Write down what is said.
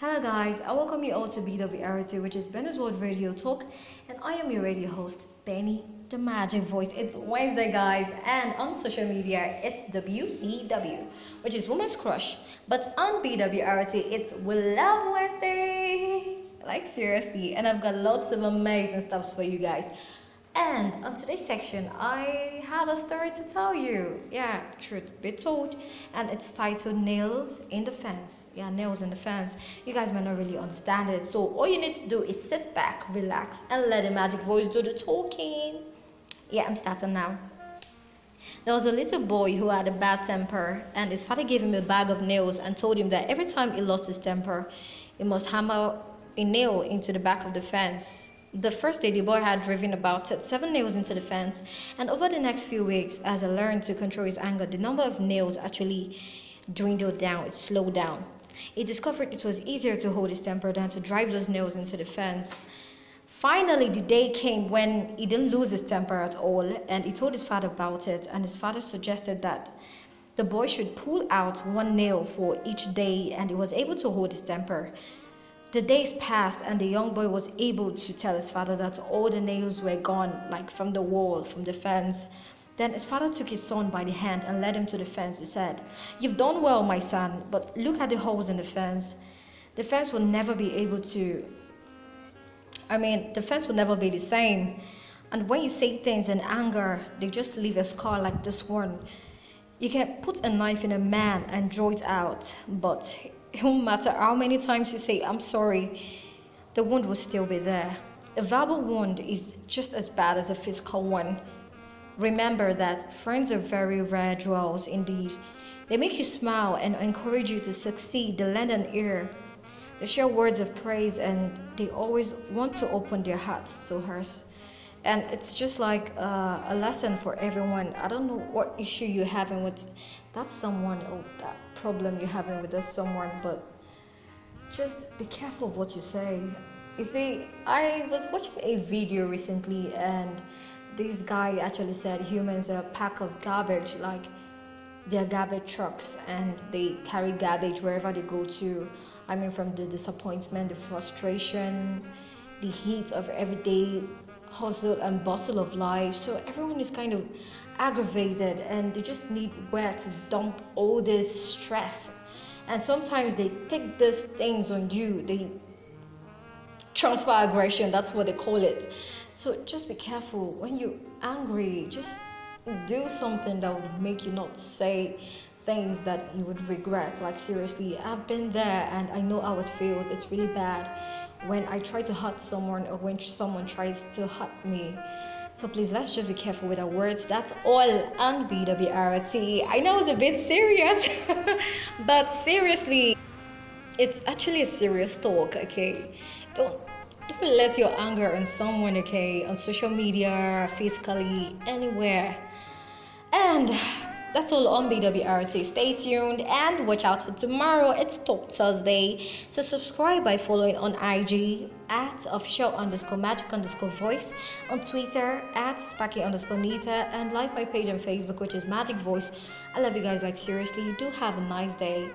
Hello guys, I welcome you all to BWRT, which is Benny's World Radio Talk, and I am your radio host, Benny the Magic Voice. It's Wednesday, guys, and on social media, it's WCW, which is Women's Crush. But on BWRT, it's We Love Wednesdays. Like seriously, and I've got lots of amazing stuff for you guys. And on today's section, I have a story to tell you. Yeah, truth be told. And it's titled Nails in the Fence. Yeah, Nails in the Fence. You guys might not really understand it. So all you need to do is sit back, relax, and let the magic voice do the talking. Yeah, I'm starting now. There was a little boy who had a bad temper, and his father gave him a bag of nails and told him that every time he lost his temper, he must hammer a nail into the back of the fence the first day, the boy had driven about seven nails into the fence, and over the next few weeks, as he learned to control his anger, the number of nails actually dwindled down, it slowed down. He discovered it was easier to hold his temper than to drive those nails into the fence. Finally, the day came when he didn't lose his temper at all, and he told his father about it, and his father suggested that the boy should pull out one nail for each day, and he was able to hold his temper. The days passed, and the young boy was able to tell his father that all the nails were gone, like from the wall, from the fence. Then his father took his son by the hand and led him to the fence. He said, You've done well, my son, but look at the holes in the fence. The fence will never be able to. I mean, the fence will never be the same. And when you say things in anger, they just leave a scar like this one. You can put a knife in a man and draw it out, but it won't matter how many times you say, I'm sorry, the wound will still be there. A verbal wound is just as bad as a physical one. Remember that friends are very rare jewels indeed. They make you smile and encourage you to succeed. They lend an ear. They share words of praise and they always want to open their hearts to hers. And it's just like uh, a lesson for everyone. I don't know what issue you're having with that someone or that problem you're having with someone, but just be careful of what you say. You see, I was watching a video recently, and this guy actually said humans are a pack of garbage, like they're garbage trucks, and they carry garbage wherever they go to. I mean, from the disappointment, the frustration, the heat of everyday hustle and bustle of life. So everyone is kind of aggravated and they just need where to dump all this stress. And sometimes they take these things on you. They transfer aggression, that's what they call it. So just be careful when you're angry, just do something that would make you not say things that you would regret. Like, seriously, I've been there and I know how it feels. It's really bad when I try to hurt someone or when someone tries to hurt me. So please let's just be careful with our words. That's all on BWRT. I know it's a bit serious, but seriously, it's actually a serious talk, okay? Don't don't let your anger on someone, okay, on social media, physically, anywhere. And that's all on BWRT. Stay tuned and watch out for tomorrow. It's Talk Thursday. So subscribe by following on IG at official underscore magic underscore voice, on Twitter at sparky underscore nita, and like my page on Facebook, which is Magic Voice. I love you guys like seriously. You do have a nice day.